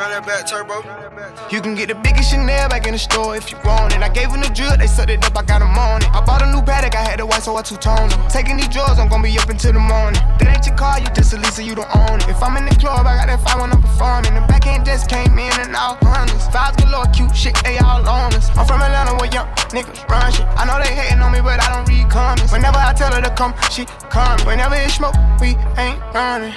Run that back, turbo. You can get the biggest Chanel back in the store if you want it. I gave them the drill, they sucked it up, I got them on it. I bought a new Patek, I had the white, so I two-toned them. Taking these drugs, I'm gonna be up until the morning. That ain't your car, you just a Lisa, you don't own it. If I'm in the club, I got that fight when I'm performing. The backhand just came in and out hundreds. Vibes galore, cute shit, they all on us. I'm from Atlanta where young niggas run shit. I know they hating on me, but I don't read comments. Whenever I tell her to come, she come. Whenever it's smoke, we ain't running.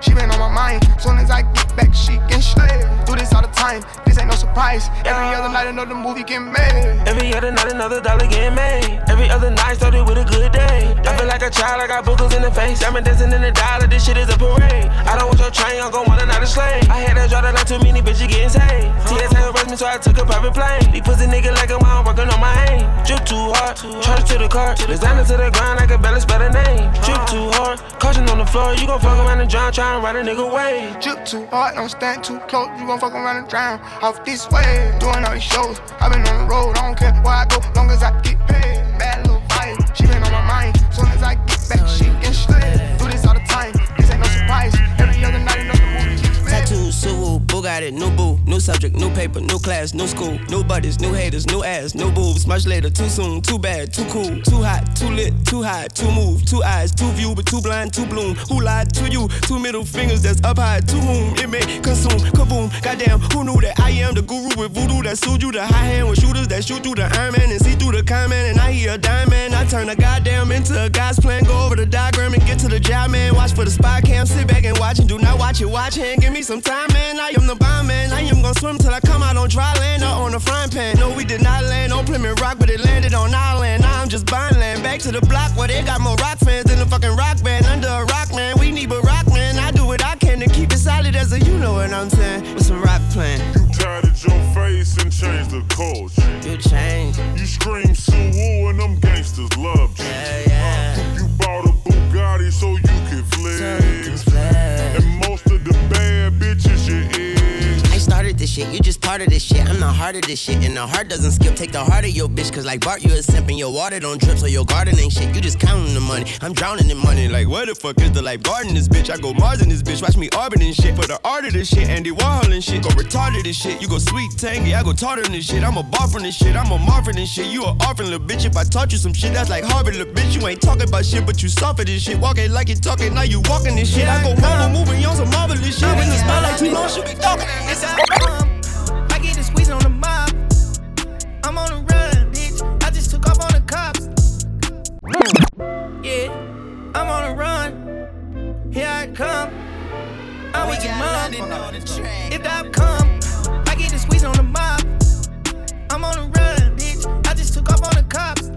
She been on my mind. Soon as I get back, she can slay. Do this all the time, this ain't no surprise. Every other night another movie get made. Every other night another dollar get made. Every other night started with a good day. I feel like a child, I got boogers in the face. I'm dancing in the dollar, this shit is a parade. I don't want your train, I'm gon' want another slave. I had to draw the line too many bitches getting saved. TSA arrest me, so I took a private plane. These pussy nigga like a while working on my aim. Drip too hard, charge to the car. Designer to the ground, I can spell the name. Drip too hard, caution on the floor. You gon' fuck around and drown, try and ride a nigga way. Drip too hard, don't stand too close. You gon' fuck around and drown. Off this way, doing all these shows. i been on the road, I don't care where I go, long as I get paid. Bad little vibe, she been on my mind. Soon as I get back, oh, she Suwu, Bugatti, new boo, new subject, new paper, new class, new school, new buddies, new haters, new ass, new boobs. Much later, too soon, too bad, too cool, too hot, too lit, too high, too move, too eyes, too view, but too blind, too bloom. Who lied to you? Two middle fingers that's up high, to whom it may consume. Kaboom, goddamn, who knew that I am the guru with voodoo that sued you? The high hand with shooters that shoot through the Iron Man and see through the comment. And I hear a diamond, I turn a goddamn into a God's plan. Go over the diagram and get to the job, man. Watch for the spy cam, sit back and watch and do not watch it. Watch hand, give me some time, man. I am the man. I am gonna swim till I come out on dry land or on the frying pan. No, we did not land on Plymouth Rock, but it landed on our land. Now I'm just buying land. Back to the block where they got more rock fans than the fucking rock band. Under a rock, man. We need but rock, man. I do what I can to keep it solid as a, you know what I'm saying. With some rock plan. You tatted your face and changed the culture. You changed. You scream Suwu and them gangsters loved you. Yeah, yeah. You bought a Bugatti so you could flex. This shit, you just part of this shit. I'm the heart of this shit, and the heart doesn't skip. Take the heart of your bitch, cause like Bart, you a simp, and your water don't drip, so your garden ain't shit. You just counting the money. I'm drowning in money, like where the fuck is the life garden this bitch? I go Mars in this bitch, watch me Arbin and shit. For the art of this shit, Andy Warhol and shit. Go retarded this shit, you go sweet tangy, I go tartar in this shit. I'm a bar from this shit, I'm a Marvin and shit. You a orphan little bitch. If I taught you some shit, that's like Harvard little bitch. You ain't talking about shit, but you suffer this shit. Walking like you talking, now you walking this shit. I go mama moving You on some marvelous shit. In the spotlight too long, she be talking. It's I come, Yeah, I'm on the run. Here I come. I'm with your mom. If I come, I get the squeeze on the mob. I'm on the run, bitch. I just took off on the cops.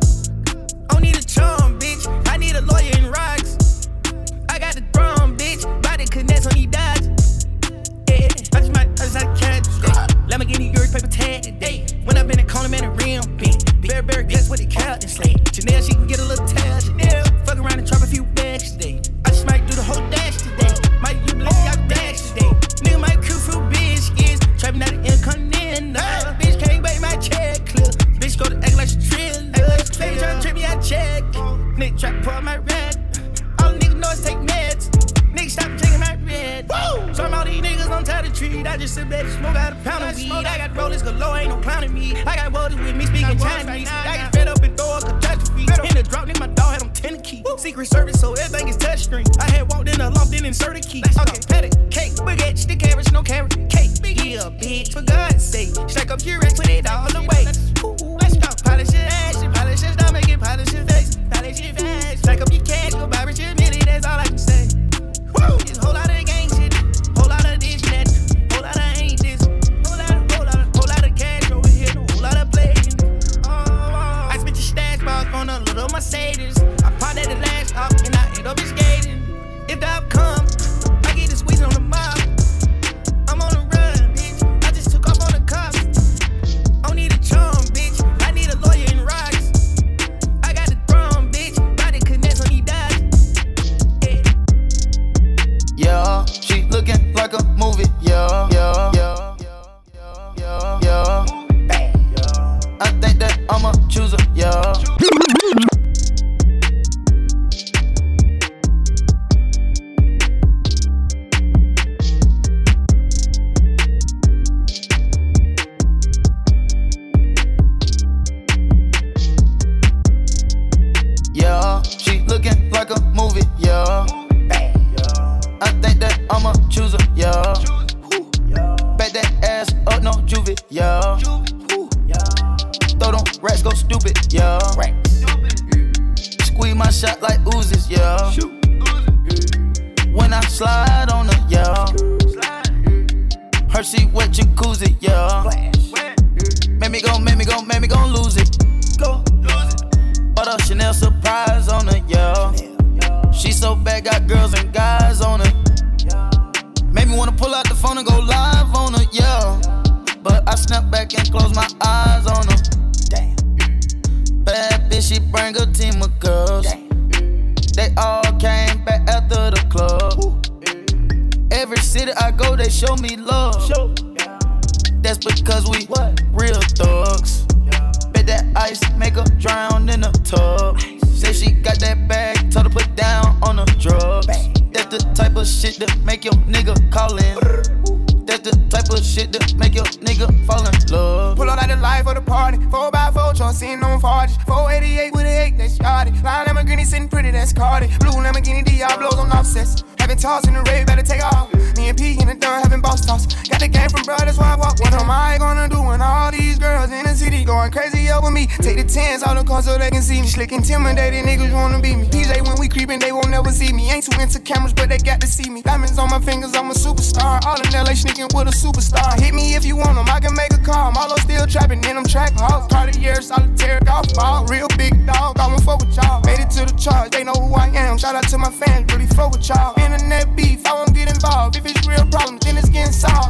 Problems,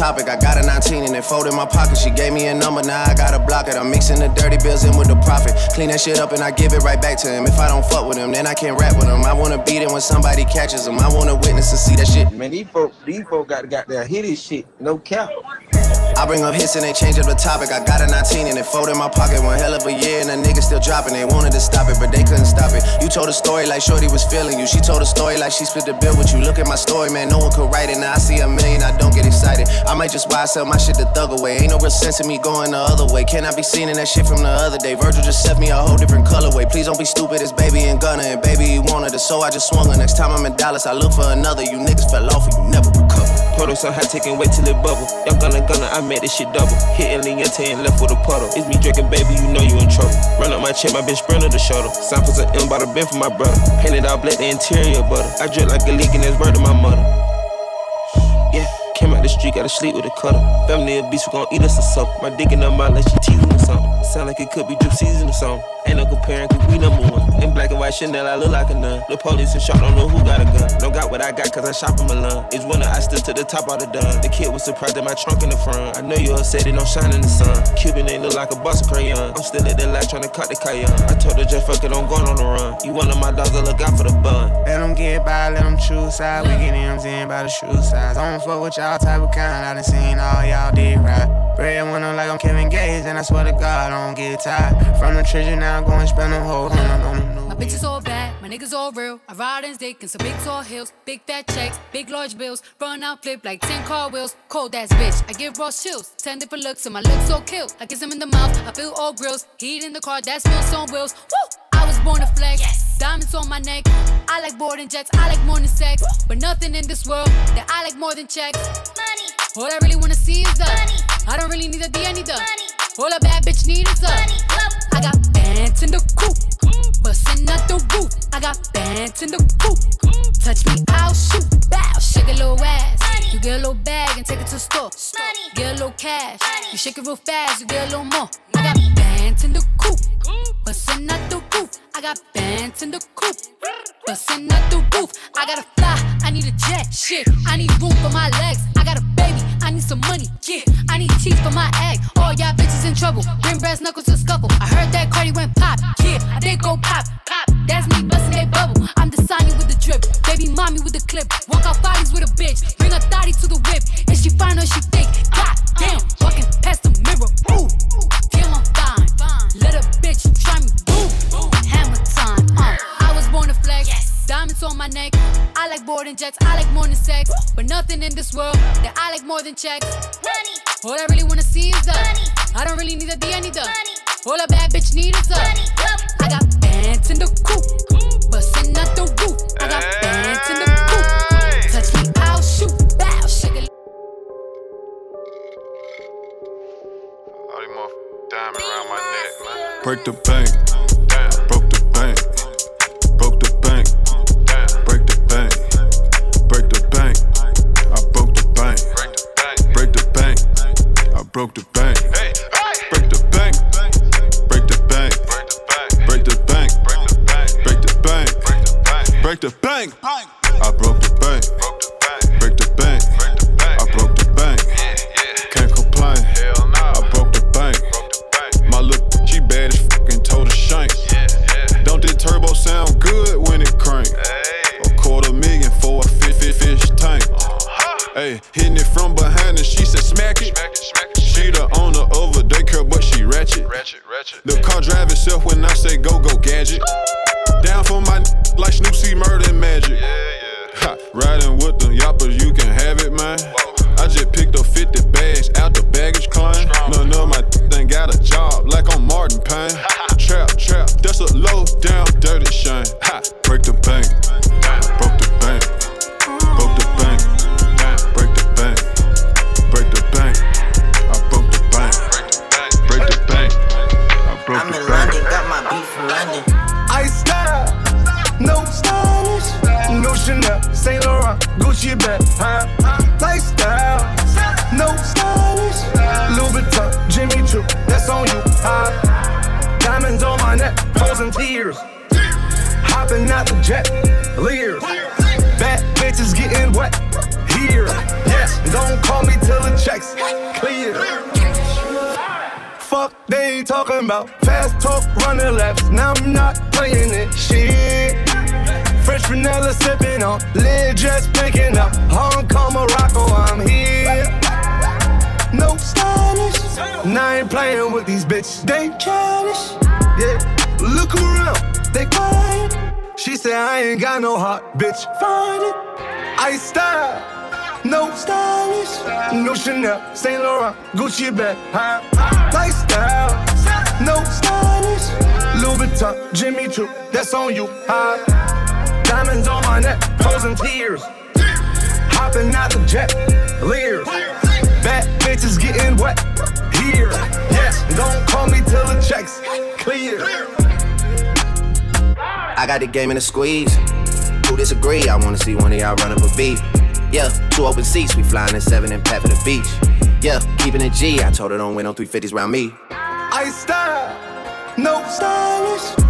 topic. I got a 19 and it fold in my pocket. She gave me a number, now I gotta block it. I'm mixing the dirty bills in with the profit. Clean that shit up and I give it right back to him. If I don't fuck with him, then I can't rap with him. I wanna beat him when somebody catches him. I wanna witness and see that shit. Man, these folk, these folk got got their hit this shit, no cap. I bring up hits and they change up the topic. I got a 19 and it fold in my pocket. One hell of a year and the nigga still dropping. They wanted to stop it, but they couldn't stop it. You told a story like Shorty was feeling you. She told a story like she split the bill with you. Look at my story, man. No one could write it. Now I see a million, I don't get excited. I might just buy sell my shit to thug away. Ain't no real sense in me going the other way. Can I be seen in that shit from the other day? Virgil just sent me a whole different colorway. Please don't be stupid. It's baby and Gunna and baby he wanted it, so I just swung her. Next time I'm in Dallas, I look for another. You niggas fell off and you never recover. Puddle so high, taking wait till it bubble. Young gunna gunna, I made this shit double. Hitting Leonte and left with a puddle. It's me drinking, baby, you know you in trouble. Run up my check, my bitch sprinter the shuttle. Samples of M by the bin for my brother. Painted all black, the interior butter. I drip like a leak and it's word to my mother. Street, gotta sleep with a cutter. Family a beast, we gon' eat us a supper. My dick in her mouth like she teasing or something. Sound like it could be drip season or something. Ain't no comparing, cause we number one. In black and white Chanel, I look like a nun. The police and shot, don't know who got a gun. Don't got what I got, cause I shop in Milan. It's winter, I stood to the top of the done. The kid was surprised at my trunk in the front. I know you upset, it don't shine in the sun. Cuban ain't look like a boss of crayon. I'm still at the light trying to cut the cayenne. I told her just fuck it, I'm going on the run. You one of my dogs, I look out for the bun. Let them get by, let them choose side. We get M's in by the shoe size. I don't fuck with y'all type of kind. I done seen all y'all did right. Bread when I'm like I'm Kevin Gates, and I swear to God, I don't get tired. From the treasure now, I'm going spend a whole hundred on them My bitches all bad, my niggas all real. I ride in dick in some big tall hills, big fat checks, big large bills. Run out, flip like 10 car wheels. Cold ass bitch, I give raw chills. 10 different looks, and my looks so kill. I kiss him in the mouth, I feel all grills. Heat in the car, that smells on wheels. Woo! Born to flex. Diamonds on my neck. I like boarding jets, I like more than sex. But nothing in this world that I like more than checks. Money. All I really wanna see is the money. I don't really need a D, I need the money. All a bad bitch need is the money. I got bands in the coop, bustin' out the roof. I got bands in the coop. Touch me, I'll shoot. Bow, shake a little ass. You get a little bag and take it to the store. Get a little cash. You shake it real fast, you get a little more. I got bands in the coop, bustin' out the roof. I got bands in the coop, bustin' out the roof. I gotta fly, I need a jet. Shit, I need room for my legs. I got a baby, I need some money. Yeah, I need teeth for my egg. All y'all bitches in trouble. Bring brass knuckles to scuffle. I heard that Cardi went pop. Yeah, did go pop. Pop. That's me busting that bubble. I'm the Sonny with the drip. Baby mommy with the clip. Walk out bodies with a bitch. Bring a thotty to the whip. If she fine or she thick. God damn, walking past the mirror. Ooh, feel I'm fine. Let a bitch try me. Diamonds on my neck. I like boarding jets. I like more than sex. But nothing in this world that I like more than checks. Money. All I really wanna see is the. money. I don't really need a D, I need the. money. All a bad bitch need is the. I got bands in the coop, bustin' out the roof. I got bands in the coop. Touch me, I'll shoot. Bow, shake it. All these motherfuckers diamond around my neck, man. Break the bank. Broke the bank. They childish. Yeah. Look around, they quiet. She said I ain't got no heart, bitch. Find it. I style. No stylish, no Chanel, Saint Laurent, Gucci bag, huh? Lifestyle, no stylish, Louis Vuitton, Jimmy Choo, that's on you, huh? Diamonds on my neck, frozen tears, hopping out the jet, leers, bad bitches getting wet here. Yes, don't call me till the checks clear. I got the game in a squeeze. Who disagree? I wanna see one of y'all run up a beat. Yeah, two open seats, we flying in seven and pat for the beach. Yeah, keeping it G. I told her don't win on 350s round me. I style, no stylish.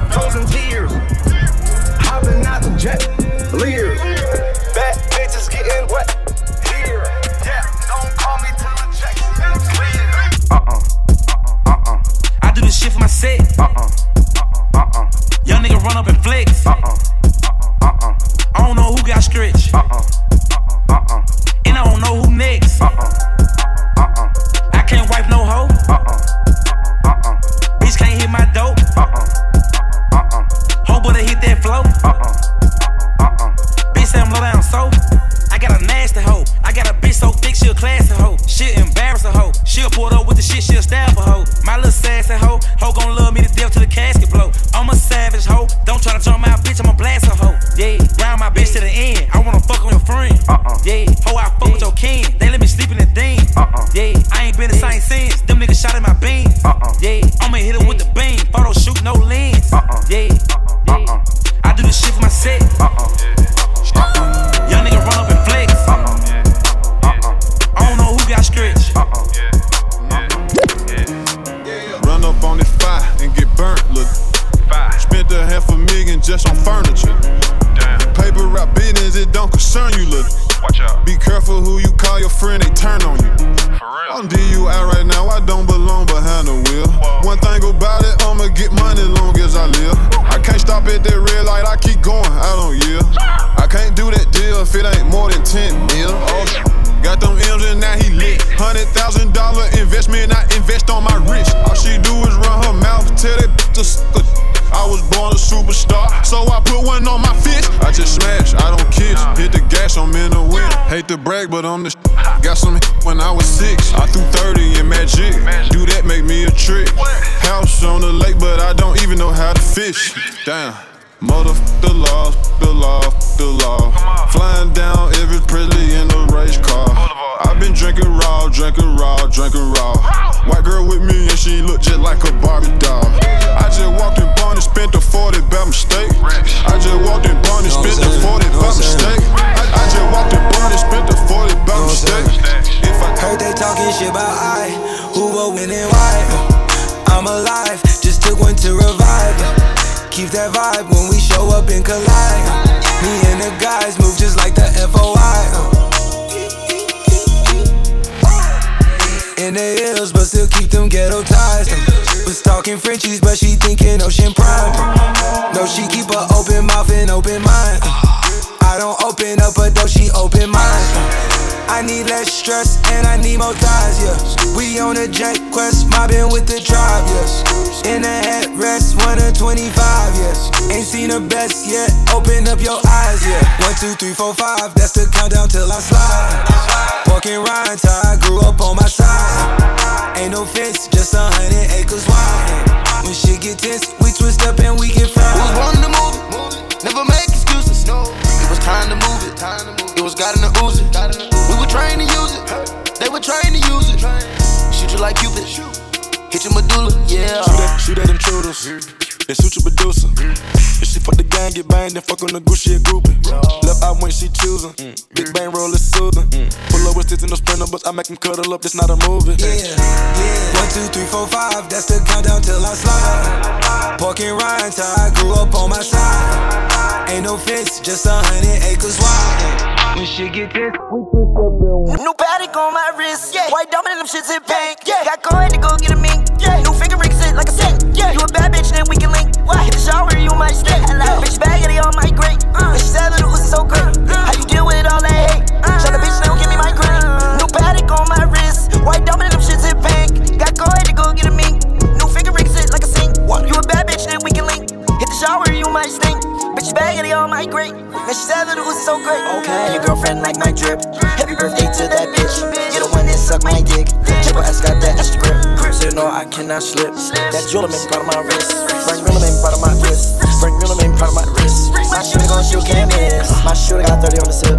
frozen tears, hopping out the jet, leers, bad bitches getting wet here. Yeah, don't call me till the checks clear. Uh-uh. I do this shit for my set. Young nigga run up and flex. I don't know who got stretched. And I don't know who next. Uh uh, uh uh. I can't wipe no hoe. Bitch I'm low Keep that vibe when we show up and collide. Me and the guys move just like the FOI. In the hills, but still keep them ghetto ties. Was talking Frenchies, but she thinking Ocean Prime. No, she keep a open mouth and open mind. I don't open up a door, she open mine. I need less stress and I need more thighs, yeah. We on a jet quest, mobbing with the tribe, yeah. In a headrest, 1 to 25, yeah. Ain't seen the best yet, open up your eyes, yeah. 1, 2, 3, 4, 5, that's the countdown till I slide. And rind, I grew up on my side. Ain't no fence, just a hundred acres wide. When shit get tense, we twist up and we get fried. Was born to move it, never make excuses. It was time to move it, it was God in the Uzi trained to use it. They were trying to use it. Shoot you like Cupid. Hit your medulla, yeah. Shoot at, shoot at intruders. Then shoot your producer. If she fuck the gang, get banged, then fuck on the Gucci and groupie. Left eye when she choosing. Big bang roll is soothing. Pull up with sticks in the sprinter, but I make them cuddle up, it's not a movie. Yeah, yeah. One, two, three, four, five, that's the countdown till I slide. Pork and Ryan, I grew up on my side. Ain't no fence, just a hundred acres wide. When shit get this, we twist up and New Patek on my wrist, yeah. White diamond and them shits in pink, yeah. Got coin to go get a mink, yeah. New finger ring sit like a sink, yeah. You a bad bitch, then we can link. What? Hit the shower, you might stink. Hello. Bitch bag, they all my great. Uh. Bitch said little Uzi so great. Uh. How you deal with all that hate? Uh. Shut the bitch, don't give me my green. New Patek on my wrist, white diamond them shits in pink. Got coin to go get a mink. New finger ring sit like a sink. What? You a bad bitch, then we can link. Hit the shower, you might stink. Bitch bag, they all my great. Man, she said that it was so great. Okay. And your girlfriend like my drip. Happy birthday to that bitch. You the one that suck my dick. Triple S got that extra grip. You know I cannot slip. That jewelry part of my wrist. Franck Muller part of my wrist. Franck Muller part of my wrist. My shooter gon' shoot can't miss. My shooter got 30 on the sip.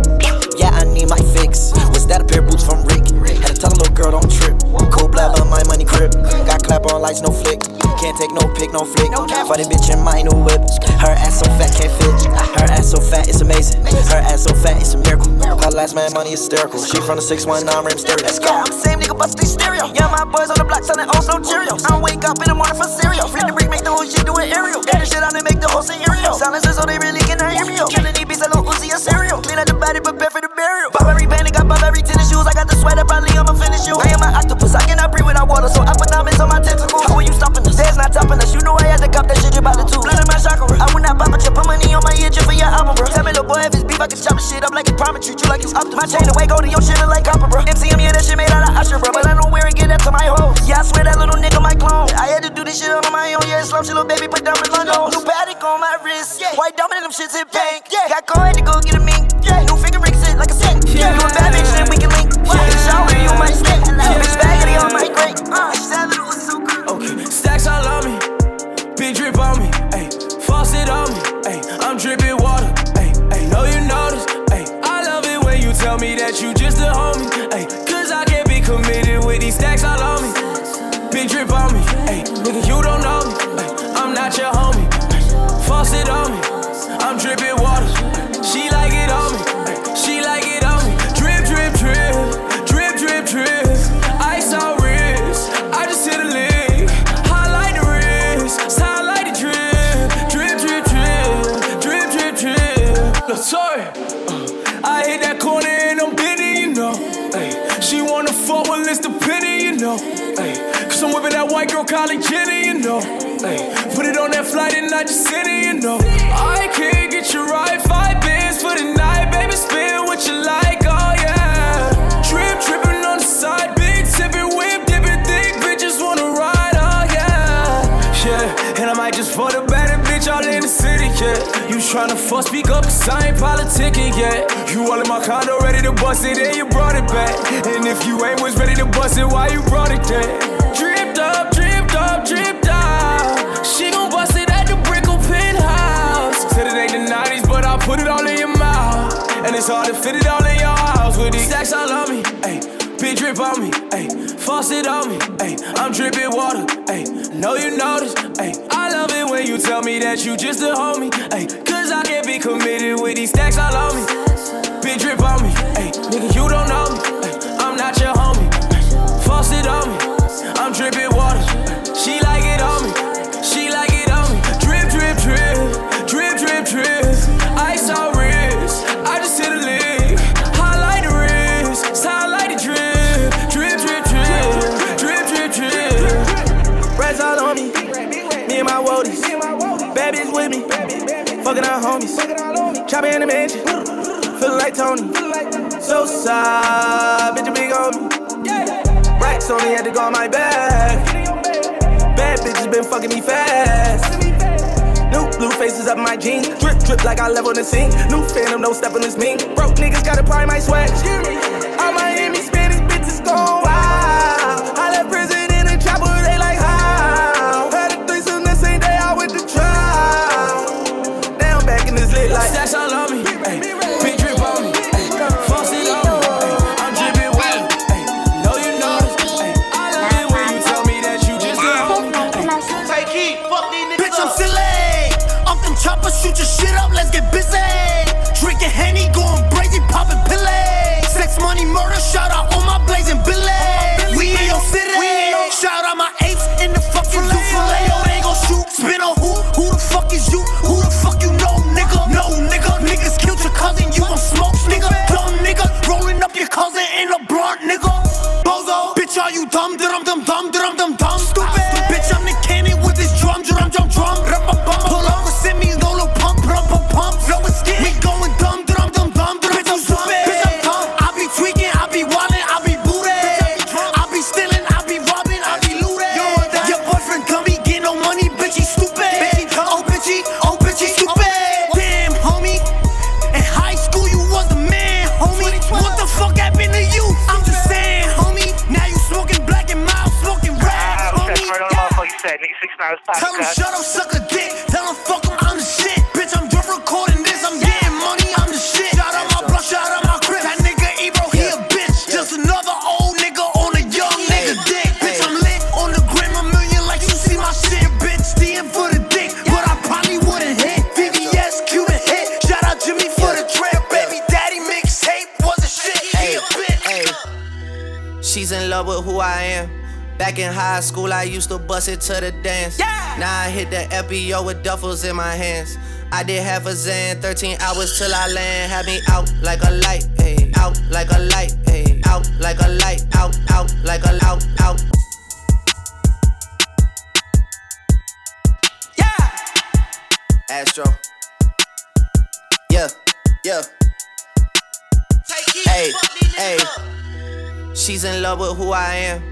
Yeah, I need my fix. Was that a pair of boots from Rick? Had to tell a little girl don't trip. Cool blood on my money grip. Got clap on lights, no flick. Can't take no pick, no flick. For the bitch in my new whip. Her ass so fat, can't fit. Her ass so fat, it's amazing. Her ass so fat, it's a miracle. Her last man money is hysterical. She from the 619 rim stereo. Let's go. I'm the same nigga, bust these stereo. Yeah, my boys on the block selling old slow Cheerios. I wake up in the morning for cereal. Flip the brick, make the whole shit do an aerial. Get the shit out and make the whole scenario. Silences so they really cannot hear me. Killing these beats, a little Uzi a cereal. Clean out the body, prepare for the burial. Pop every band, got pop every tennis shoes. I got the sweater, probably I'ma finish you. I am an octopus, I cannot breathe without water, so I put diamonds on my tentacles. How are you stopping us? There's not topping us. You know I had to cop that shit you about the two. Blood in my chakra. I would not pop a chip, put money on my ear just for your album, bro. Tell me, little boy, if it's beef, I can chop the shit up like a promise. Treat you like it's up to my chain away, go to your shit like copper, bro. MCM, yeah, that shit made out of Usher, bro. But I know where and get that to my hoes. Yeah, I swear that little nigga my clone. I had to do this shit on my own, yeah, slump shit, little baby, put diamonds on nose. New Patek on my wrist, yeah. White diamond and them shits in pink, yeah. Got coin to go get a mink, yeah. New finger ring it like a sink, yeah. You a bad bitch, you just a homie, ayy. It's the pity, you know. Ay, Cause I'm whipping that white girl, Kylie Jenner, you know. Ay, put it on that flight and I just send it, you know. I can't get you right, five bands for the night, baby. Spin what you like, oh yeah. Drip, tripping on the side, big tipping, whip dipping, thick bitches wanna ride, oh yeah. Yeah, and I might just for the better You tryna fuss, speak up, cause I ain't politicking yet. You all in my condo, ready to bust it, and you brought it back. And if you ain't was ready to bust it, why you brought it there? Dripped up, dripped up, dripped out. She gon' bust it at the Brickell penthouse. Said it ain't the 90s, but I put it all in your mouth. And it's hard to fit it all in your house with these stacks all on me. Ayy, big drip on me. Ayy, faucet on me. Ayy, I'm dripping water. Ayy, know you notice. Ayy, I when you tell me that you just a homie. Ayy, cause I can't be committed with these stacks all on me. Big drip on me. Ayy, nigga, you don't know me. Ayy, I'm not your homie. Ayy, faucet on me. I'm dripping Fucking our homies. Chopping in the mansion. Feeling like Tony. So side. Bitch, you big on me. Racks on me, had to go on my back. Bad bitches been fucking me fast. New blue faces up my jeans. Drip, drip like I live on the scene. New phantom, don't step on this mean. Broke niggas gotta apply my swag. All Miami to it the dance. Now I hit the FBO with duffels in my hands. I did half a Xan, 13 hours till I land. Had me out like a light, ayy, out like a light, ayy, out like a light, out, out like a out, out. Yeah. Astro. Yeah, yeah. Hey, hey. She's in love with who I am.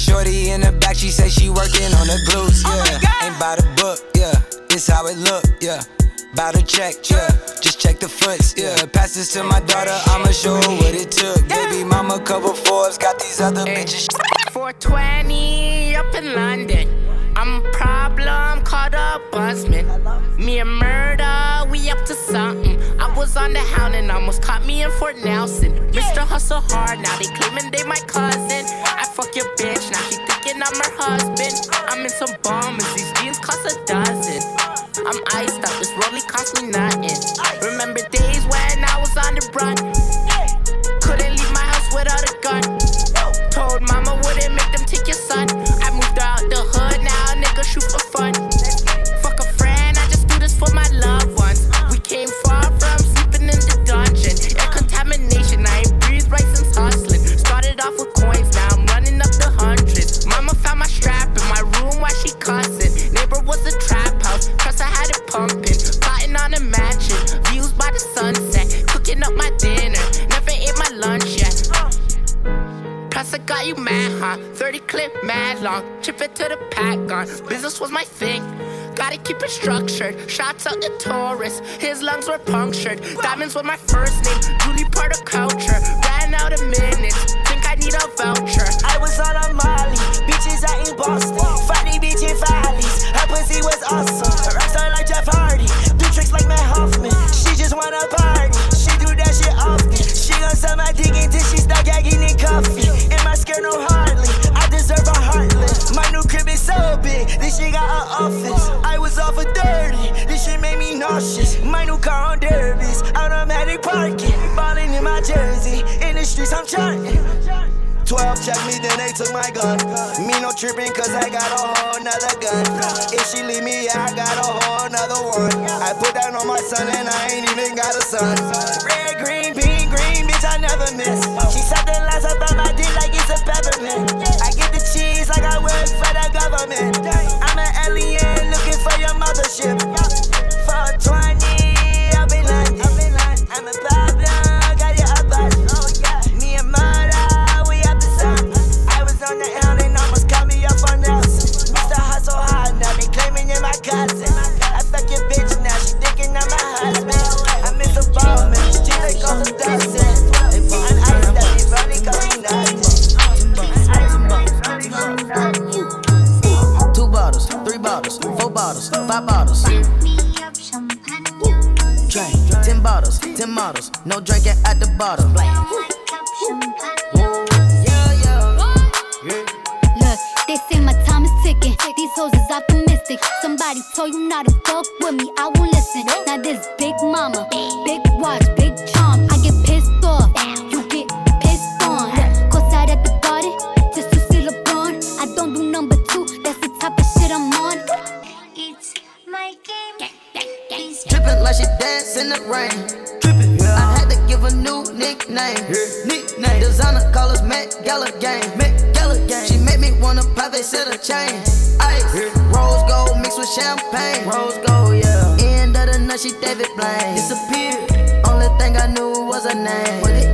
Shorty in the back, she say she working on the glutes, oh yeah. Ain't by the book, yeah. It's how it look, yeah. Bout to check, yeah. Just check the foots, yeah. Pass this to my daughter, I'ma show her what it took. Baby mama cover Forbes, got these other bitches. 420 up in London. I'm a problem, called a buzzman. Me and murder, we up to something. I was on the hound and almost caught me in Fort Nelson. Mr. Hustle Hard, now they claiming they my cousin. I fuck your bitch, now she thinking I'm her husband. I'm in some bombers, these jeans cost a dozen. I'm iced up, this rollie cost me nothing. Remember days when I was on the run? Got you mad, huh? 30 clip mad long. Chip it to the pack gun. Business was my thing. Gotta keep it structured. Shots out the tourists. His lungs were punctured. Diamonds were my first name. Julie part of culture. Ran out of minutes. Think I need a voucher. I was on a Molly. Bitches out in Boston. Funny bitch in valleys. Her pussy was awesome. Rockstar like Jeff Hardy. Do tricks like Mat Hoffman. She just wanna party. She do that shit often. She gon' sell my dick until she start gagging in coffee. My no hardly. I deserve a heartless. My new crib is so big. This shit got an office. I was off for 30. This shit made me nauseous. My new car on derbies. Automatic parking. Ballin' in my jersey. In the streets, I'm trying. 12 check me, then they took my gun. Me no tripping, cause I got a whole nother gun. If she leave me, I got a whole nother one. I put that on my son, and I ain't even got a son. Red, green, pink, green, bitch, I never miss. Up on my dick like it's a peppermint. I get the cheese like I work for the government. I'm an alien looking for your mothership. No drinking at the bottom. Look, they say my time is ticking. These hoes is optimistic. Somebody told you not to fuck with me, I won't listen. Now this nickname. Nickname. Designer call us Met Gala Gang. Met Gala Gang. She made me wanna private set a chain. Ice, rose gold mixed with champagne. Rose gold, yeah. End of the night, she David Blaine. Disappeared. Only thing I knew was her name.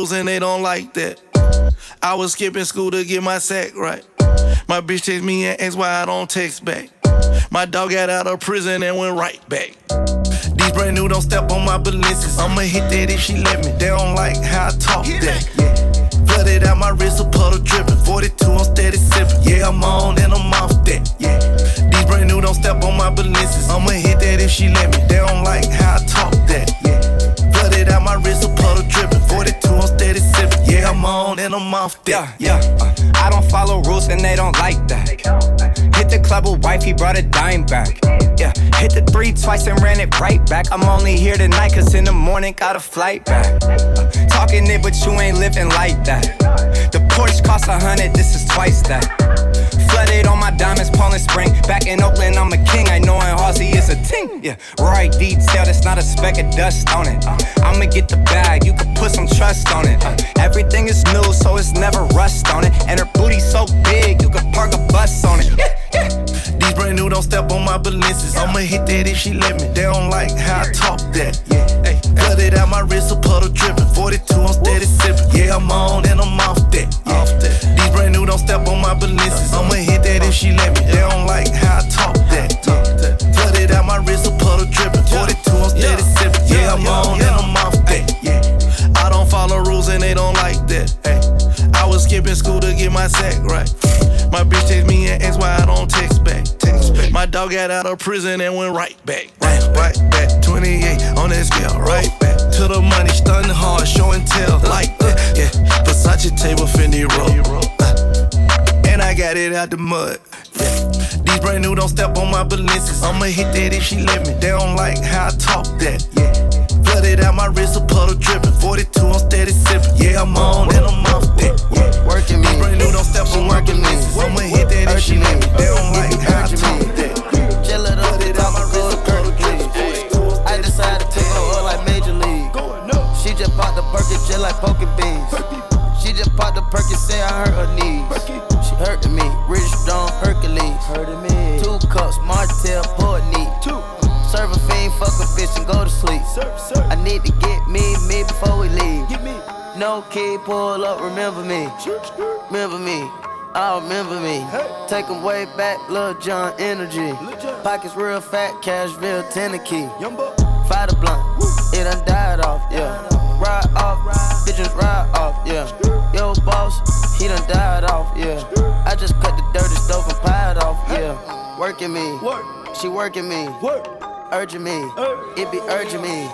Rules and they don't like that. I was skipping school to get my sack right. My bitch text me and asked why I don't text back. My dog got out of prison and went right back. These brand new don't step on my balances. I'ma hit that if she let me. They don't like how I talk that. Yeah. Flooded out my wrist, a puddle dripping. 42, I'm steady sipping. Yeah, I'm on and I'm off that. Yeah. These brand new don't step on my balances. I'ma hit that if if she let me. They don't like how I talk that. Yeah. Flooded out my wrist, a puddle dripping. 42 Yeah, I'm on and I'm off that. Yeah, yeah. Uh, I don't follow rules and they don't like that. Hit the club with wife, he brought a dime back. Yeah, hit the three twice and ran it right back. I'm only here tonight, cause in the morning got a flight back. Uh, talking it, but you ain't living like that. The Porsche costs a hundred, this is twice that. Flooded on my diamonds, Poland Spring. Back in Oakland, I'm a king. I know in Halsey is a ting. Yeah, right detail, that's not a speck of dust on it. Uh, I'ma get the bag, you can put some trust on it. Uh, everything is new, so it's never rust on it. And her booty so big, you can park a bus on it. Yeah. These brand new don't step on my balances. I'ma hit that if she let me. They don't like how I talk that. Yeah, flooded out my wrist, a puddle dripping. 42, I'm steady sipping. Yeah, I'm on and I'm off that. Yeah. Off that. These brand new don't step on my balances. I'ma hit that if she let me. They don't like how I talk that. Talk Yeah. Flooded out my wrist, a puddle dripping. 42, I'm steady sipping. Yeah, I'm on and I'm off that. Yeah. I don't follow rules and they don't like that. Hey, I was skipping school to get my sack right. My bitch text dog got out of prison and went right back. Right, right back. 28 on that scale, right back. To the money, stunning hard, show and tell. Like that, yeah. Versace table, Fendi roll. Uh, and I got it out the mud. Yeah. These brand new don't step on my balances. I'ma hit that if she let me. They don't like how I talk that. Yeah. Flooded out my wrist, a puddle dripping. 42, I'm steady sipping. Yeah, I'm on and I'm off that. Yeah. Working me. These brand new don't step on my balances. I'ma hit that if she let me. They don't like how I talk like poking beans. She just popped Perky, say I hurt her knees. She hurting me, rich strong Hercules. Hurting me. Two cups, Martell, neat. Two. Serve a fiend, fuck a bitch and go to sleep. I need to get me, me before we leave. No key, pull up, remember me. Remember me. I remember me. Take 'em way back, Lil Jon energy. Pockets real fat, Cashville, Tennessee. Fight a blunt, it done died off, yeah. Ride off, bitches ride off, yeah. Yo, boss, he done died off, yeah. I just cut the dirty stove and pied off, yeah. Working me, she working me, urging me, it be urging me.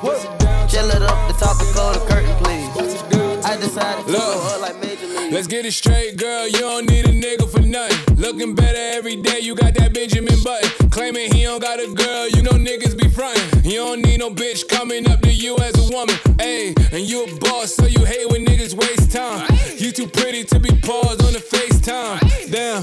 Chill it up, the top of the curtain, please. I decided to Look. like. Let's get it straight, girl. You don't need a nigga for nothing. Looking better every day. You got that Benjamin Button. Claiming he don't got a girl. You know niggas be frontin'. You don't need no bitch coming up to you as a woman. Ayy, and you a boss, so you hate when niggas waste time. You too pretty to be paused on the FaceTime. Damn,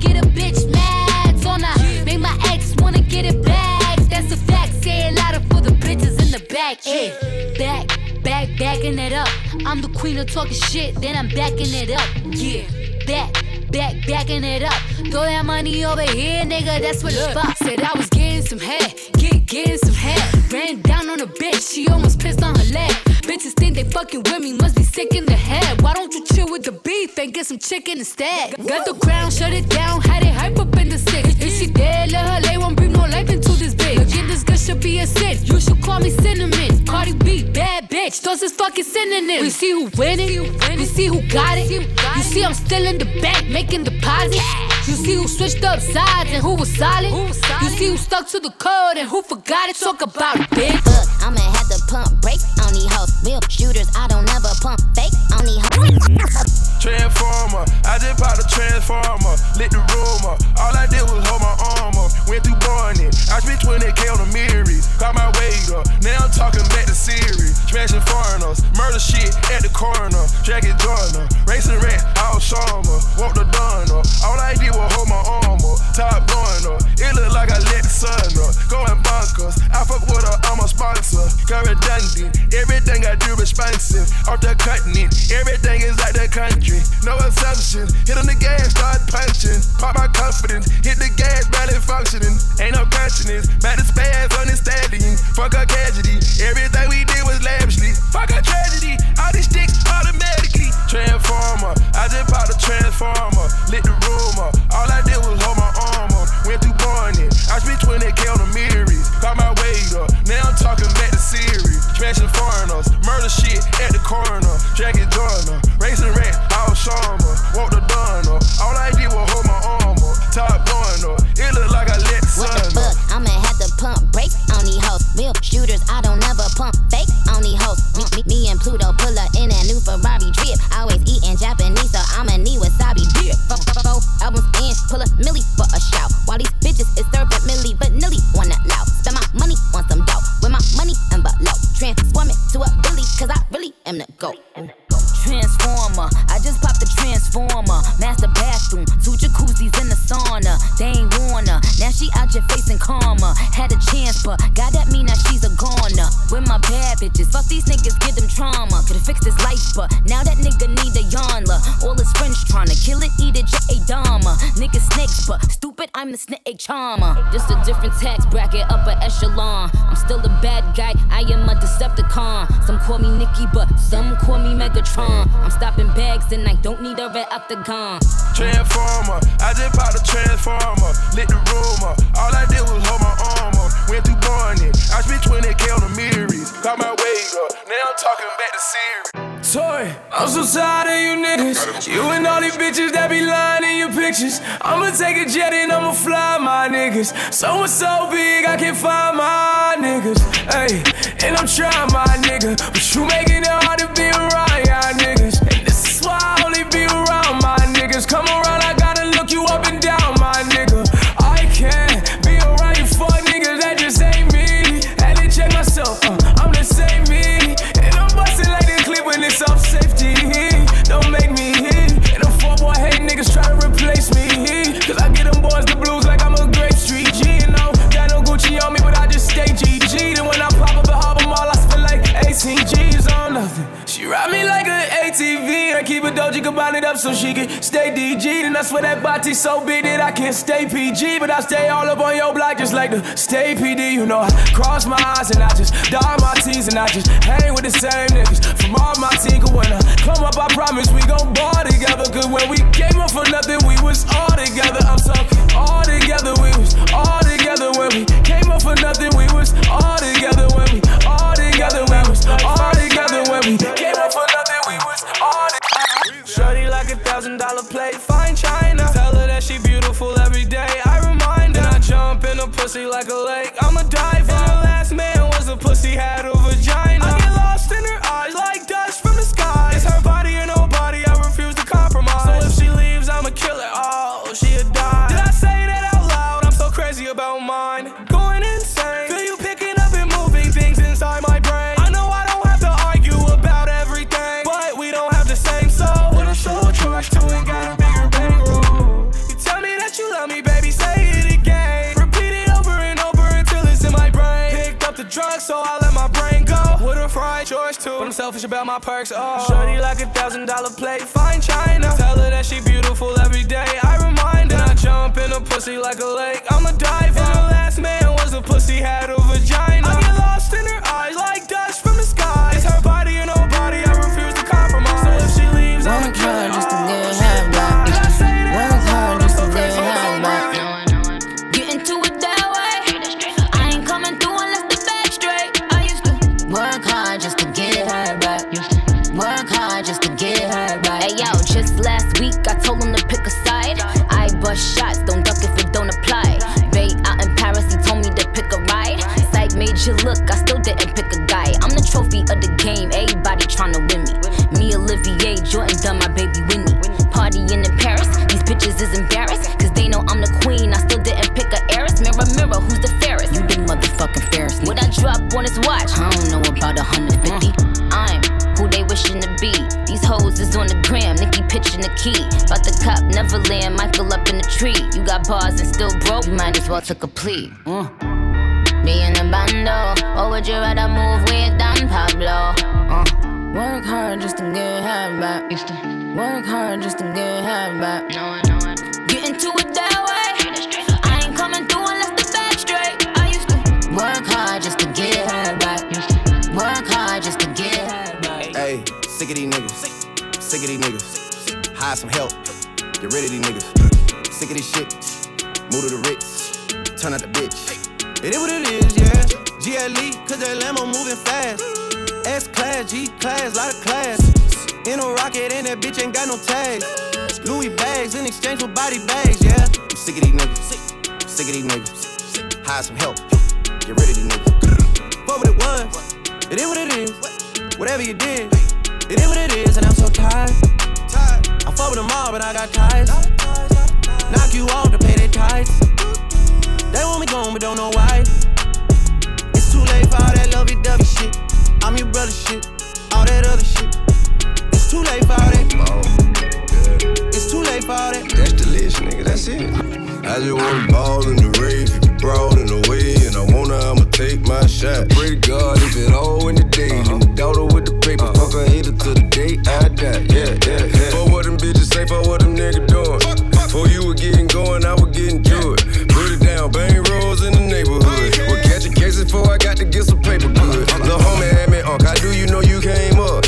Get a bitch mad, don't I? Make my ex wanna get it back. That's a fact. Say it louder for the bitches in the back. Hey, back, back, backing it up. I'm the queen of talking shit, then I'm backing it up. Yeah, back. Back, backing it up. Throw that money over here, nigga. That's what it's about. Said I was getting some head, get getting some head. Ran down on a bitch, she almost pissed on her leg. Bitches think they fucking with me, must be sick in the head. Why don't you chill with the beef and get some chicken instead? Got the ground, shut it down, had it hype up in the six. If she dead, let her lay, won't bring no life into this bitch. Again, this girl should be a sin. You should call me cinnamon. Cardi B, bad bitch, those is fucking synonyms. We see who winning, we see who got it. You see I'm still in the bank making deposits. You see who switched up sides and who was solid. You see who stuck to the code and who forgot it. Talk about it, bitch. Look, I'ma have to pump brakes on these hoes. Real shooters, I don't ever pump fake on these hoes. Transformer, I just popped a transformer, lit the room up. All I did was hold my I spent 20k on a Miri, got my weight up. Now I'm talking back to Siri. Smashing foreigners, murder shit at the corner. Jacket joiner, racing rat, all summer. Walk the dawn up. All I did was hold my arm up, top going up. It look like I let the sun up. Going bonkers. I fuck with her, I'm a sponsor. Got redundant, everything I do expensive. Off the continent, everything is like the country. No assumption, hit on the gas, start punching. Pop my confidence, hit the gas, barely functioning. Ain't no consciousness, about to spaz on the stallion. Fuck a casualty, everything we did was lavishly. Fuck a tragedy, all these sticks automatically. Transformer, I just popped a transformer, lit the rumor. All I did was hold my armor. Went through morning. I spent 20k on the mirrors. Caught my weight up. Now I'm talking back to Siri. Smashing foreigners. Murder shit at the coroner. Dragon joiner. Racing rat. I was Sharma. Walk the donor. All I did was hold my arm up. Top going up. It look like I let the What the fuck? I'ma have to pump brakes on these hoes. Real shooters, I don't ever pump fake on these hoes. Me, me, me and Pluto albums in, pull a milli for a shout. While these bitches is serving milli, but nilly wanna loud. Spend my money on some dough. With my money envelope. Transform it to a billy, cause I really am the GOAT. Transformer, I just popped the transformer. Master bathroom, two jacuzzis in the sauna. They ain't wanna, now she out here facing karma. Had a chance, but God that mean that she's a goner. With my bad bitches, fuck these niggas, give them trauma. Could've fixed his life, but now that nigga need a yarnla. All his friends tryna kill it, eat it. Niggas snakes, but stupid, I'm the snake charmer. Just a different tax bracket, upper echelon. I'm still a bad guy, I am a Decepticon. Some call me Nikki, but some call me Megatron. I'm stopping bags and I don't need a red octagon. Transformer, I just popped a transformer, lit the up. All I did was hold my armor. Went through morning, I spent 20k on the mirrors. Got my weight up, now I'm talking back to Siri. Toy, I'm so tired of you niggas. You and all these bitches that be lying in your pictures. I'ma take a jet and I'ma fly my niggas. So so big I can't find my niggas. Hey, and I'm trying my nigga. But you making it hard to be around y'all niggas. Keep a doji, combine it up so she can stay DG. And I swear that body so big that I can't stay PG. But I stay all up on your block just like the stay PD. You know, I cross my eyes and I just dot my T's and I just hang with the same niggas from all my team. Cause when I come up, I promise we gon' ball together. Cause when we came up for nothing, we was all together. I'm talking all together, we was all together. When we came up for nothing, we was all together. When we all together, we was all together. When we pussy like a selfish about my perks. Oh, shorty like a thousand dollar plate, fine china. Tell her that she beautiful every day. I remind her. Then I jump in a pussy like a lake. I'm a diver. And her last man was a pussy had a vagina. Up in the tree. You got bars and still broke, you might as well took a plea. Uh. be in the bando. Or would you rather move with Don Pablo? Uh, work hard just to get half back. Used to work hard just to get half back. No, I know it. Get into it that way. I ain't coming through unless the back straight. I used to work hard just to get half back. Work hard just to get half back. Hey, sick of these niggas. Sick of these niggas. Hire some help. Get rid of these niggas. Sick of this shit. Move to the Ritz. Turn out the bitch. It is what it is, yeah. GLE, cause that Lambo moving fast. S class, G class, lot of class. In a rocket, and that bitch ain't got no tags. Louis bags in exchange for body bags, yeah. I'm sick of these niggas. Sick of these niggas. Hire some help. Get rid of these niggas. What it was. It is what it is. Whatever you did, it is what it is, and I'm so tired. I fuck with them all, but I got ties. Knock you off to pay their ties. They want me gone, but don't know why. It's too late for all that lovey-dovey shit. I'm your brother shit. All that other shit. It's too late for all that. It's too late for all that. That's the list, nigga. That's it. I just wanna ball in the rave, if you broad in the way, and I wanna, I'ma take my shot. Pray to God if it all in the day, uh-huh. the daughter with the paper, fuck her hater to the day I die. Yeah, yeah, yeah. For what them bitches say, for what them niggas doing. For you were getting going, I was getting to it. Put it down, bang rolls in the neighborhood. We're catching cases before I got to get some paper good. Lil' homie had me on, how do you know you came up?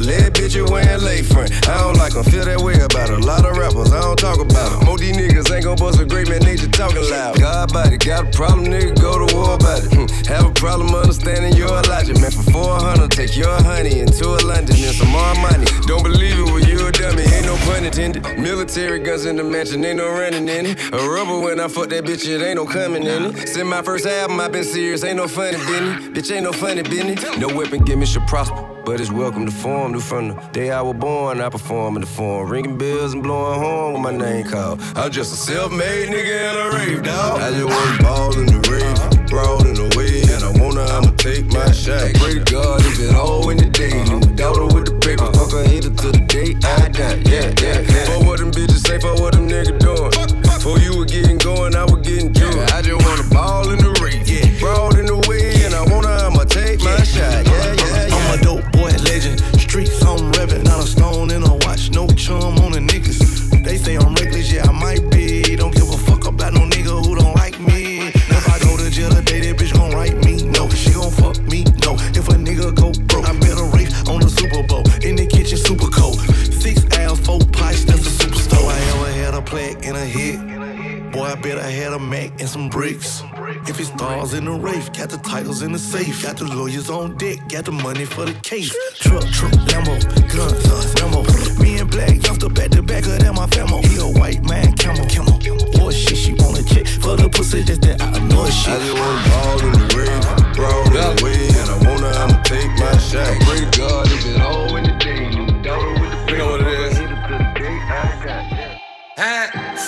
With lead, bitch, you wearing lay friend. I don't like them, feel that way about a lot of rappers, I don't talk about them. These niggas ain't gon' bust a great man, they just talking loud. God body, got a problem, nigga, go to war about it. Hmm. Have a problem understanding your logic, man, for 400, take your honey into a London and some more money. Don't believe it, well, you a dummy, ain't no pun intended. Military guns in the mansion, ain't no running in it. A rubber when I fuck that bitch, it ain't no coming in it. Since my first album, i been serious, ain't no funny Benny. Bitch, ain't no funny Benny. No weapon, give me should prosper. But it's welcome to form, new from the day I was born. I perform in the form, ringing bells and blowing horn with my name called. I'm just a self-made nigga and a rave dog. I just wanna ball in the rave, broad in the way, and I wanna, I'ma take my shot. I Pray to God if it all in the day, the daughter with the paper, fuck her hater to the day I die. Yeah, yeah, yeah. For what them bitches say, for what them niggas doing. Before you were getting going, I was getting it. I just wanna ball in the rave, broad in the Not a stone in a watch, no chum on the niggas. They say I'm reckless, yeah, I might be. Don't give a fuck about no nigga who don't like me. If I go to jail today, that bitch gon' write me. No, she gon' fuck me. No, if a nigga go broke, I bet a race on the Super Bowl. In the kitchen, super cold. Six ounce, four pints, that's a superstar. I ever had a plaque and a hit. Boy, I bet I had a Mac and some bricks. If stars in the race, got the titles in the safe. Got the lawyers on deck, got the money for the case. Truck, truck, Lambo, guns, us, Lambo. Me and Black youngster back to back of that my famo. He a white man, camel, camel. Boy, shit, she wanna check for the pussy, that's that I know shit. I just wanna ball in the rave, broad in the way, and I wanna, I'ma take my shot. Pray to God if it all in the day, the daughter with the You know what it is.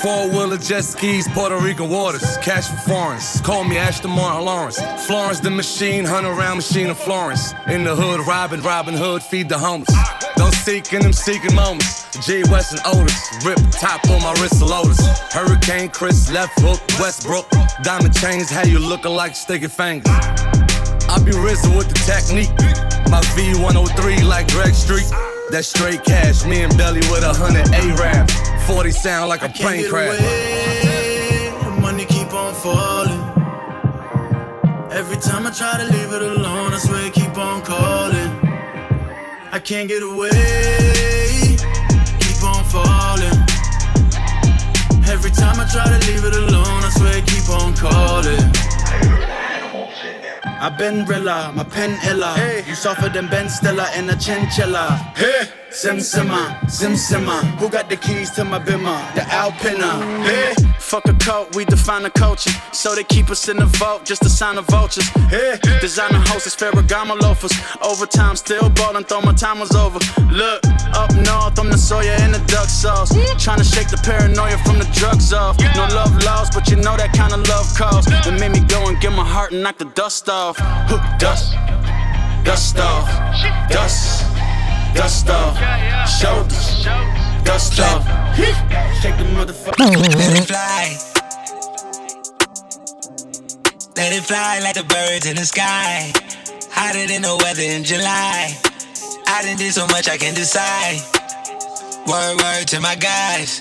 Four wheeler jet skis, Puerto Rican waters, cash for foreigns. Call me Ashton Martin Lawrence. Florence the machine, hunt around machine of Florence. In the hood, robbing, Robin Hood, feed the homeless. Don't seek in them seeking moments. G West and Otis, rip top on my wrist, Lotus. Hurricane Chris, left hook, Westbrook. Diamond chains, how you looking like sticky fingers. I be risen with the technique. My V103 like Greg Street. That straight cash, me and Belly with a hundred A-rap. 40 sound like a plane crash. The money keep on falling. Every time I try to leave it alone, I swear it keep on calling. I can't get away. Keep on falling. Every time I try to leave it alone, I swear it keep on calling. I've been Rilla, my pen illa. Hey. You suffer than Ben Stiller in a chinchilla. Hey. Sim Simma, Sim Simma. Who got the keys to my bimmer? The Alpina. Hey. Fuck a coat, we define the culture. So they keep us in the vault, just a sign of vultures. Hey. Designer hostess, Ferragamo loafers. Overtime, still ballin', thought my time was over. Look, up north, I'm the Sawyer in the duck sauce. Tryna shake the paranoia from the drugs off. No love lost, but you know that kind of love calls. It made me go and get my heart and knock the dust off. Dust, dust off, dust, dust off, shoulders, dust off. Shake the motherfucker. Let it fly. Let it fly like the birds in the sky. Hotter than the weather in July. I done did so much I can't decide. Word, word to my guys.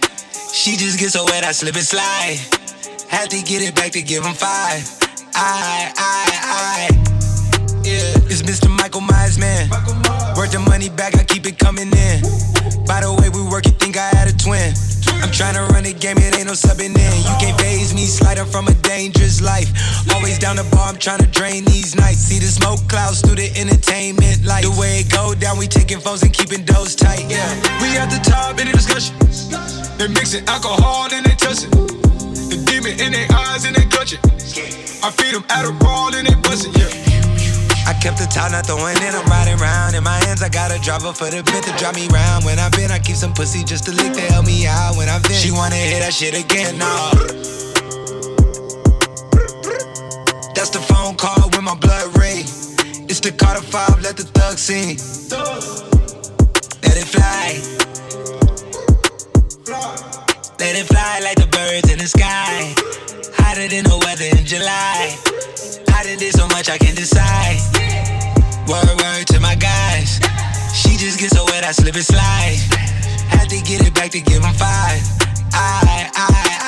She just gets so wet, I slip and slide. Had to get it back to give him five. I, I, I. Yeah, it's Mr. Michael Myers, man. Worth the money back, I keep it coming in. By the way we work, you think I had a twin. I'm tryna run the game, it ain't no subbing in. You can't phase me, sliding from a dangerous life. Always down the bar, I'm tryna drain these nights. See the smoke clouds through the entertainment light. The way it go down, we taking phones and keeping those tight. Yeah, we at the top in the discussion. They mixing alcohol and they touching. The demon in their eyes and they clutching. I feed them Adderall and they bustin', yeah. I kept the top, not throwing it, I'm riding round. In my hands, I got a driver for the bit to drive me round. When I've been, I keep some pussy just to lick to help me out. When I've been, she wanna hear that shit again, nah. That's the phone call with my blood ring. It's the Carter 5, let the thug sing. Let it fly. Let it fly like the birds in the sky. Hotter than the weather in July. Done did so much I can't decide. Word, word to my guys. She just gets so wet, I slip and slide. Had to get it back to give him five. I, I,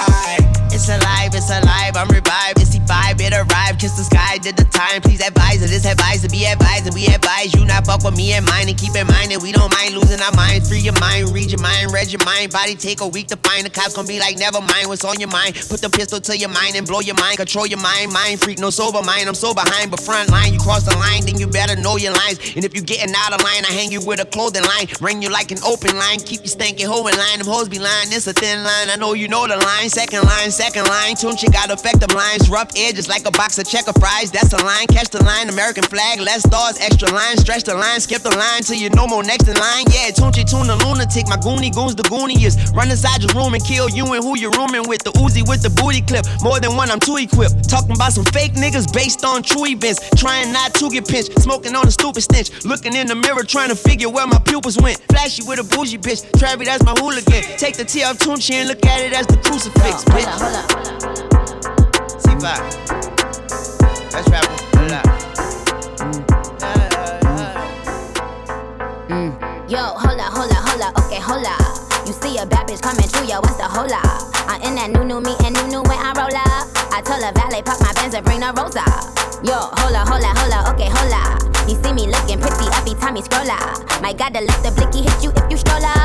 I. It's alive, it's alive, I'm revived. It's the vibe, it arrived. Kiss the sky, did the time. Please advise it. This advice to be advised, we advise you not fuck with me and mine. And keep in mind that we don't mind losing our minds. Free your mind, read your mind, read your mind. Body take a week to find. The cops gonna be like, never mind what's on your mind. Put the pistol to your mind and blow your mind. Control your mind, mind freak, no sober mind. I'm so behind, but front line. You cross the line, then you better know your lines. And if you getting out of line, I hang you with a clothing line. Ring you like an open line. Keep you stankin' hoe in line. Them hoes be lying, it's a thin line. I know you know the line. Second line, second line. Tune she got effective lines, rough edges like a box of checker fries. That's a line, catch the line, American flag, less stars, extra line, stretch the line, skip the line till you no more next in line. Yeah, tune Tunechi tune the lunatic, my goonie goons the gooniest. Run inside your room and kill you and who you're rooming with. The Uzi with the booty clip, more than one, I'm too equipped. Talking about some fake niggas based on true events, trying not to get pinched, smoking on a stupid stench. Looking in the mirror, trying to figure where my pupils went. Flashy with a bougie bitch, Travi, that's my hooligan. Take the T off Tunechi and look at it as the crucifix, bitch. Hold up, hold up vibe. Let's rap mm. Yo, hola, hola, hola, okay, hola. You see a bad bitch coming through, yo, what's the hola? I'm in that new new me and new new when I roll up. I told a valet pop my Benz and bring the rosa. Yo, hola, hola, hola, okay, hola. You see me looking pretty every time you scroll up. My God, the lift the blicky hit you if you stroll up.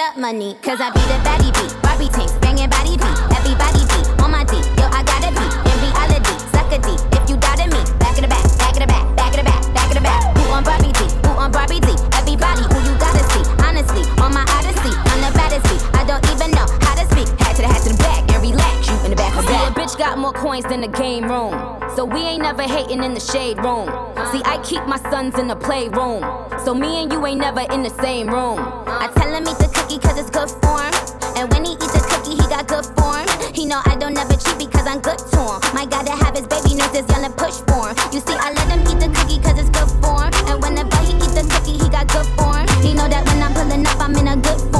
The money, cause I be the baddie beat. Barbie tanks, banging body beat. Everybody beat on my D. Yo, I gotta be in reality. Suck a D if you doubted me. Back in the back, back in the back, back in the back, back in the back. Who on Barbie D? Who on Barbie D? Everybody who you gotta see. Honestly, on my odyssey, I'm the baddest beat. I don't even know how to speak. Hat to the hat to the back and relax. You in the back of See, a bitch got more coins than the game room. So we ain't never hating in the shade room. See, I keep my sons in the playroom. So me and you ain't never in the same room. I tell him eat the cookie cause it's good form. And when he eats a cookie, he got good form. He know I don't never cheat because I'm good to him. My God, to have his baby nurses yelling push for him. You see, I let him eat the cookie cause it's good form. And whenever he eat the cookie, he got good form. He know that when I'm pulling up, I'm in a good form.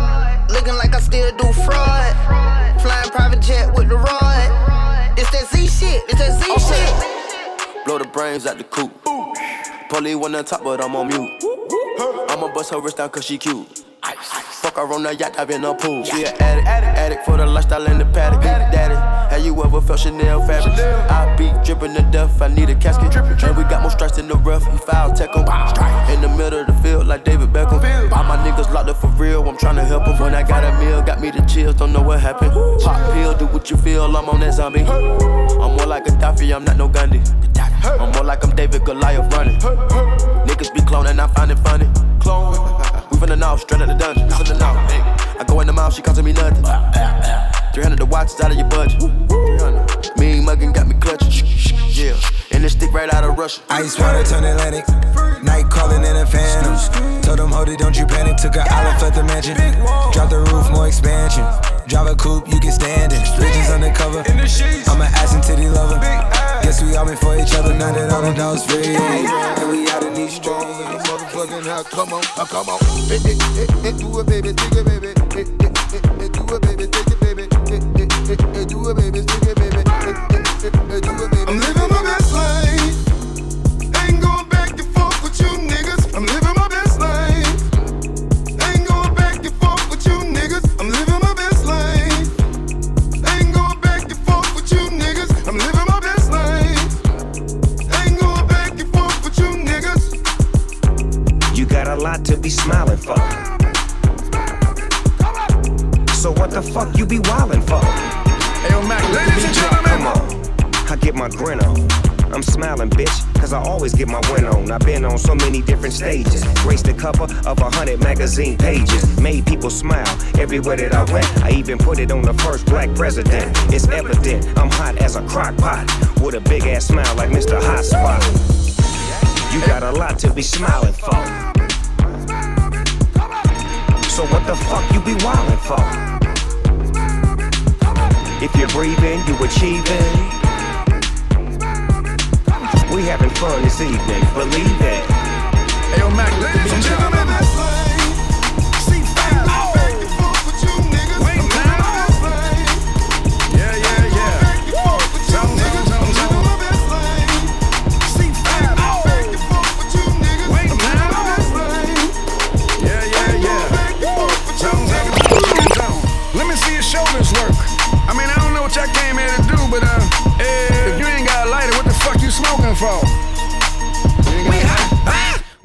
Looking like I still do fraud. Flying private jet with the rod. It's that Z shit, it's that Z shit. Blow the brains out the coop. Polly one on top, but I'm on mute. I'ma bust her wrist down cause she cute. Fuck her on the yacht, I've been a pool. She an addict, addict, addict for the lifestyle in the paddock. A daddy, have you ever felt Chanel fabric? I be dripping to death, I need a casket. And we got more strikes in the rough, we foul tech em. In the middle of the field, like David Beckham. All my niggas locked up for real, I'm tryna help them. When I got a meal, got me the chills, don't know what happened. Pop pill, do what you feel, I'm on that zombie. I'm more like a Daffy, I'm not no Gandhi. I'm more like I'm David Goliath running. Niggas be cloning, I find it funny. Clone. We from the north, straight out the dungeon. Hey. I go in the mouth, she costing me nothing. 300 the watch is out of your budget. 300. Mean muggin' got me clutching. Yeah, and this stick right out of Russia. Ice water turn Atlantic. Night calling in a phantom. Told them, hold it, don't you panic. Took a olive at the mansion. Drop the roof, more expansion. Drive a coupe, you can stand it. Bridges undercover. I'm an ass and titty lover. Guess we all been for each other. Now that all the dogs free. And we out in these streets. Motherfucking hell, come on, come on. Hey, hey, hey, hey, do it, baby, take it, baby. Do it, baby, take it, baby. Do it, baby, take it, baby. Hey, I'm smiling, bitch, cause I always get my win on. I've been on so many different stages. Graced the cover of a hundred magazine pages. Made people smile everywhere that I went. I even put it on the first black president. It's evident I'm hot as a crock pot. With a big ass smile like Mr. Hot Spot. You got a lot to be smiling for. So what the fuck you be wildin' for? If you're breathing, you achieving. We having fun this evening, believe it. Hey, yo, Mac, ladies and gentlemen.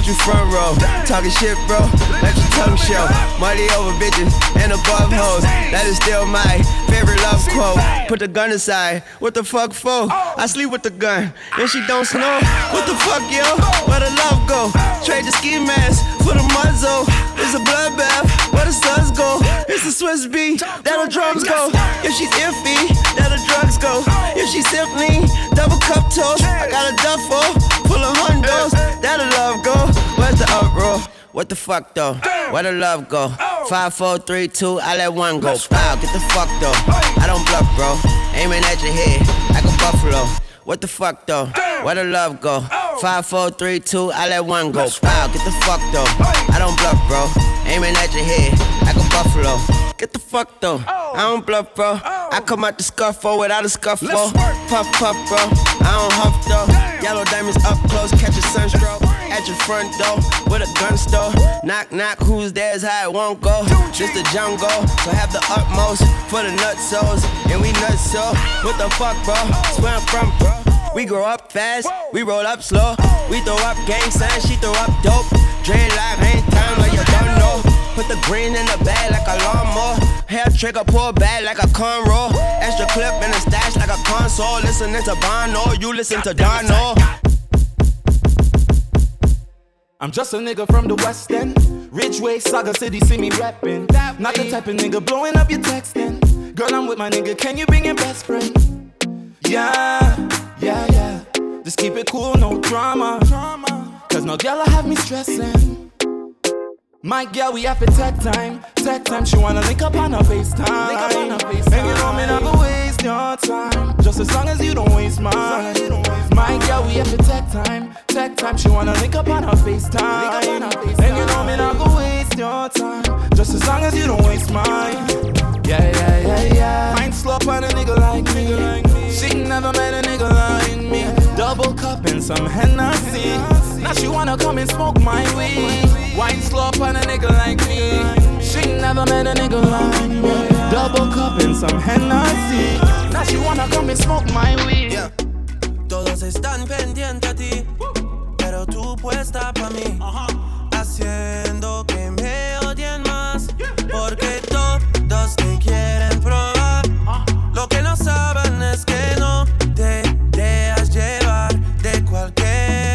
Put you front row. Talking shit, bro. Let your tongue show. Money over bitches and above hoes. That is still my favorite love quote. Put the gun aside. What the fuck for? I sleep with the gun and she don't snow. What the fuck, yo? Where the love go? Trade the ski mask for the muzzle. It's a bloodbath. Where the suns go? It's the Swiss B. That the drums go. If she's iffy, that the drugs go. If she's simply double cup toast, I got a duffel full of hundos. That the love go. Where's the uproar? What the fuck though? Where the love go? Five, four, three, two, I let one go. Wow, get the fuck though. I don't bluff, bro. Aiming at your head like a buffalo. What the fuck though? Where the love go? Five, four, three, two, I let one go. Wow, get the fuck though. I don't bluff, bro. Aiming at your head like a buffalo. Get the fuck though. I don't bluff, bro. I come out the scuffle oh, without a scuffle. Oh. Puff, puff, bro. I don't huff though. Yellow diamonds up close, catch a sunstroke. At your front door with a gun store. Knock, knock, who's there's how it won't go. Just the jungle, so have the utmost for the nutsos. And we nuts so. What the fuck, bro? That's where I'm from, bro. We grow up fast, we roll up slow. We throw up gang signs, she throw up dope. Dreadlock, ain't time like you don't know. Put the green in the bag like a lawnmower. Hair trigger, pull back like a cornrow. Extra clip in the stash like a console. Listening to Bono, you listen to Dono. I'm just a nigga from the West End. Ridgeway, Saga City, see me rapping. Not the type of nigga blowing up your texting. Girl, I'm with my nigga, can you bring your best friend? Yeah, yeah, yeah. Just keep it cool, no drama. Cause no girl I have me stressing. My girl, we have to tech time, tech time. She wanna link up on her FaceTime. Link up on her FaceTime. You know me go waste your time, just as long as you don't waste mine. My girl, we have to tech time, tech time. She wanna link up on her FaceTime. And you know me not go waste your time, just as long as you don't waste mine. Yeah, yeah, yeah, yeah. Mind slow on a nigga like me. She never met a nigga like me. Double cup and some Hennessy. Now she wanna come and smoke my weed. Wine slow on a nigga like me. She never met a nigga like me. Double cup and some Hennessy. Now she wanna come and smoke my weed. Yeah. Todos están pendientes a ti, pero tú puesta pa' mí. Haciendo que me odien más, porque todos te quieren probar. Lo que no saben es que no te dejas llevar de cualquier.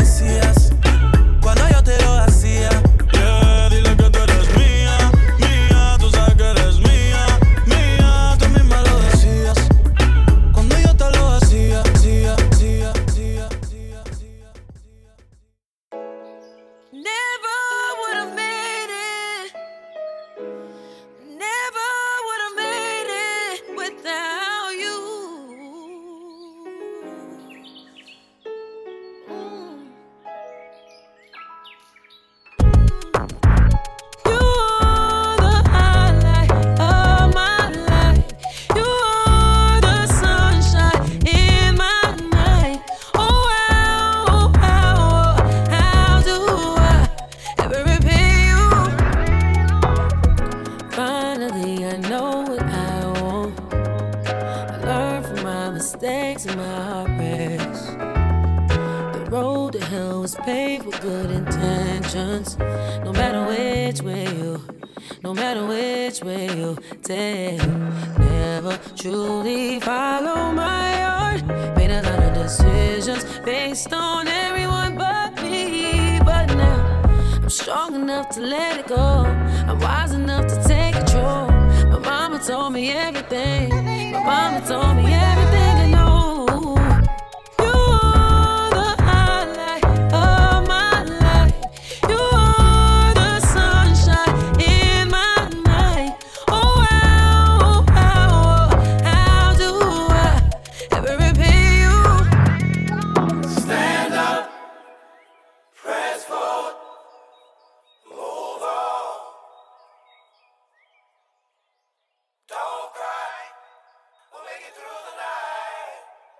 Messias.